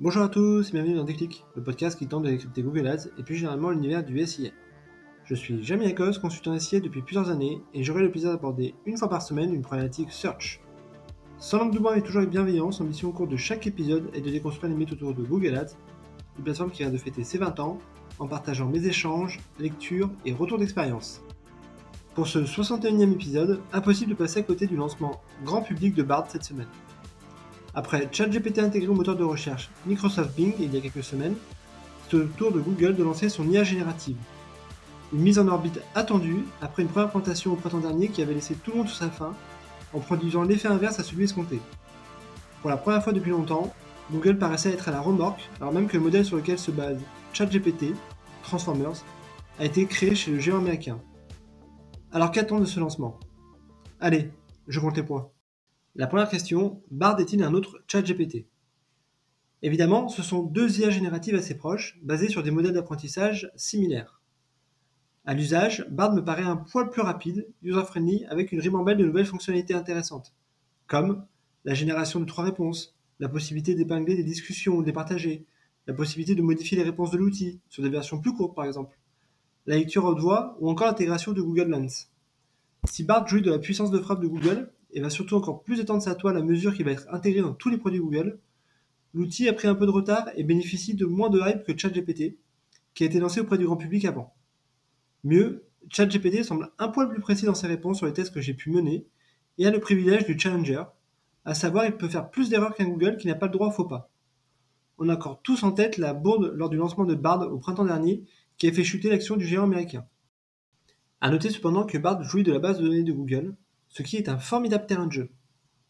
Bonjour à tous et bienvenue dans Déclic, le podcast qui tente de décrypter Google Ads et plus généralement l'univers du SIA. Je suis Jamie Akos, consultant SIA depuis plusieurs années et j'aurai le plaisir d'aborder une fois par semaine une problématique search. Sans langue de bois et toujours avec bienveillance, mission au cours de chaque épisode est de déconstruire les mythes autour de Google Ads, une plateforme qui vient de fêter ses 20 ans en partageant mes échanges, lectures et retours d'expérience. Pour ce 61e épisode, impossible de passer à côté du lancement grand public de Bard cette semaine. Après ChatGPT intégré au moteur de recherche Microsoft Bing il y a quelques semaines, c'est au tour de Google de lancer son IA générative. Une mise en orbite attendue après une première présentation au printemps dernier qui avait laissé tout le monde sur sa faim en produisant l'effet inverse à celui escompté. Pour la première fois depuis longtemps, Google paraissait être à la remorque alors même que le modèle sur lequel se base ChatGPT, Transformers, a été créé chez le géant américain. Alors qu'attend de ce lancement? Allez, je compte les points. La première question, Bard est-il un autre ChatGPT Évidemment, ce sont deux IA génératives assez proches, basées sur des modèles d'apprentissage similaires. À l'usage, Bard me paraît un poil plus rapide, user-friendly, avec une ribambelle de nouvelles fonctionnalités intéressantes, comme la génération de trois réponses, la possibilité d'épingler des discussions ou de les la possibilité de modifier les réponses de l'outil, sur des versions plus courtes par exemple, la lecture haute voix ou encore l'intégration de Google Lens. Si Bard jouit de la puissance de frappe de Google et va surtout encore plus étendre sa toile à mesure qu'il va être intégré dans tous les produits Google, l'outil a pris un peu de retard et bénéficie de moins de hype que ChatGPT, qui a été lancé auprès du grand public avant. Mieux, ChatGPT semble un poil plus précis dans ses réponses sur les tests que j'ai pu mener et a le privilège du challenger, à savoir il peut faire plus d'erreurs qu'un Google qui n'a pas le droit au faux pas. On a encore tous en tête la bourde lors du lancement de Bard au printemps dernier qui a fait chuter l'action du géant américain. A noter cependant que Bard jouit de la base de données de Google, ce qui est un formidable terrain de jeu,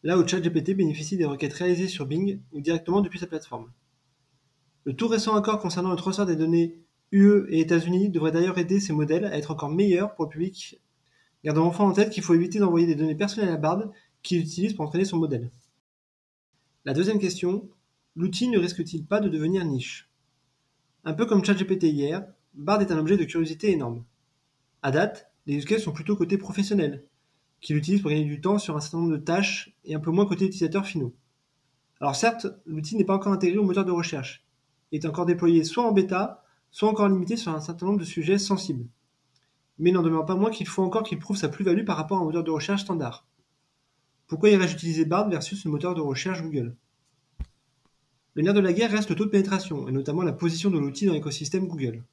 là où ChatGPT bénéficie des requêtes réalisées sur Bing ou directement depuis sa plateforme. Le tout récent accord concernant le transfert des données UE et États-Unis devrait d'ailleurs aider ces modèles à être encore meilleurs pour le public. Gardons enfin en tête qu'il faut éviter d'envoyer des données personnelles à Bard qu'il utilise pour entraîner son modèle. La deuxième question, l'outil ne risque-t-il pas de devenir niche? Un peu comme ChatGPT hier, Bard est un objet de curiosité énorme. À date, les use cases sont plutôt côté professionnel, qui l'utilisent pour gagner du temps sur un certain nombre de tâches et un peu moins côté utilisateurs finaux. Alors certes, l'outil n'est pas encore intégré au moteur de recherche, il est encore déployé soit en bêta, soit encore limité sur un certain nombre de sujets sensibles. Mais il n'en demeure pas moins qu'il faut encore qu'il prouve sa plus-value par rapport à un moteur de recherche standard. Pourquoi irais-je utiliser Bard versus le moteur de recherche Google? Le nerf de la guerre reste le taux de pénétration, et notamment la position de l'outil dans l'écosystème Google.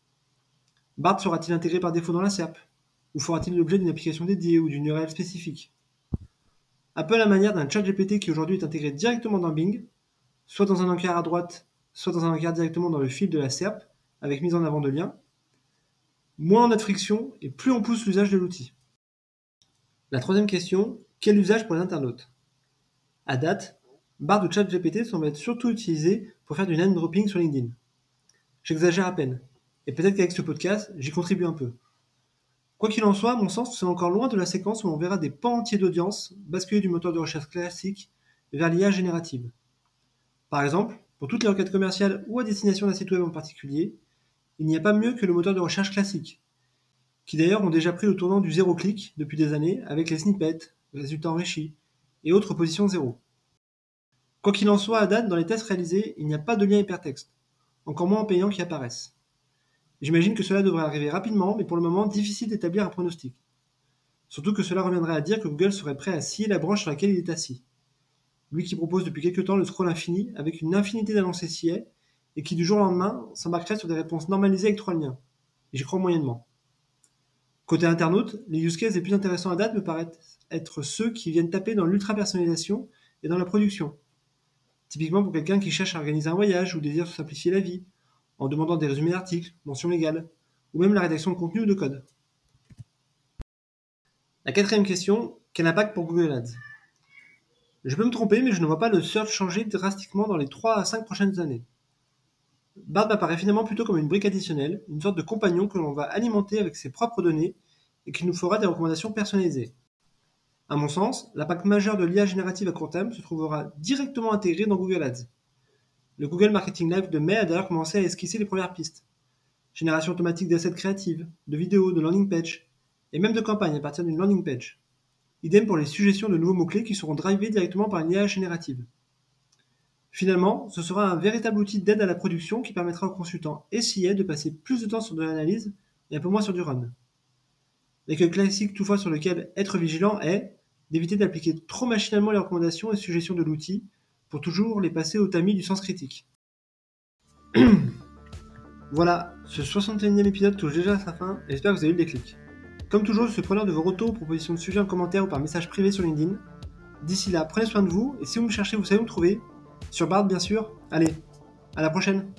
Bard sera-t-il intégré par défaut dans la SERP Ou fera-t-il l'objet d'une application dédiée ou d'une URL spécifique Un peu à la manière d'un chat GPT qui aujourd'hui est intégré directement dans Bing, soit dans un encart à droite, soit dans un encart directement dans le fil de la SERP, avec mise en avant de liens, moins on a de friction et plus on pousse l'usage de l'outil. La troisième question, quel usage pour les internautes? À date, Bard ou ChatGPT semble être surtout utilisé pour faire du name dropping sur LinkedIn. J'exagère à peine, et peut-être qu'avec ce podcast, j'y contribue un peu. Quoi qu'il en soit, à mon sens, c'est encore loin de la séquence où on verra des pans entiers d'audience basculer du moteur de recherche classique vers l'IA générative. Par exemple, pour toutes les requêtes commerciales ou à destination d'un site web en particulier, il n'y a pas mieux que le moteur de recherche classique, qui d'ailleurs ont déjà pris le tournant du zéro clic depuis des années avec les snippets, résultats enrichis et autres positions zéro. Quoi qu'il en soit, à date, dans les tests réalisés, il n'y a pas de lien hypertexte, encore moins en payant qui apparaissent. J'imagine que cela devrait arriver rapidement, mais pour le moment, difficile d'établir un pronostic. Surtout que cela reviendrait à dire que Google serait prêt à scier la branche sur laquelle il est assis. Lui qui propose depuis quelques temps le scroll infini avec une infinité d'annonces SIA et qui du jour au lendemain s'embarquerait sur des réponses normalisées avec trois liens. J'y crois moyennement. Côté internaute, les use cases les plus intéressants à date me paraissent être ceux qui viennent taper dans l'ultra-personnalisation et dans la production. Typiquement pour quelqu'un qui cherche à organiser un voyage ou désire se simplifier la vie, en demandant des résumés d'articles, mentions légales, ou même la rédaction de contenu ou de code. La quatrième question, quel impact pour Google Ads? Je peux me tromper, mais je ne vois pas le search changer drastiquement dans les 3 à 5 prochaines années. Bard apparaît finalement plutôt comme une brique additionnelle, une sorte de compagnon que l'on va alimenter avec ses propres données et qui nous fera des recommandations personnalisées. À mon sens, l'impact majeur de l'IA générative à court terme se trouvera directement intégré dans Google Ads. Le Google Marketing Live de mai a d'ailleurs commencé à esquisser les premières pistes. Génération automatique d'assets créatives, de vidéos, de landing page, et même de campagnes à partir d'une landing page. Idem pour les suggestions de nouveaux mots-clés qui seront drivés directement par une IA générative. Finalement, ce sera un véritable outil d'aide à la production qui permettra aux consultants SIA de passer plus de temps sur de l'analyse et un peu moins sur du run. L'écueil classique toutefois sur lequel être vigilant est d'éviter d'appliquer trop machinalement les recommandations et suggestions de l'outil pour toujours les passer au tamis du sens critique. voilà, ce 61e épisode touche déjà à sa fin et j'espère que vous avez eu le déclic. Comme toujours, je suis preneur de vos retours, propositions de sujets en commentaire ou par message privé sur LinkedIn. D'ici là, prenez soin de vous et si vous me cherchez, vous savez où me trouver. Sur Bard, bien sûr. Allez, à la prochaine!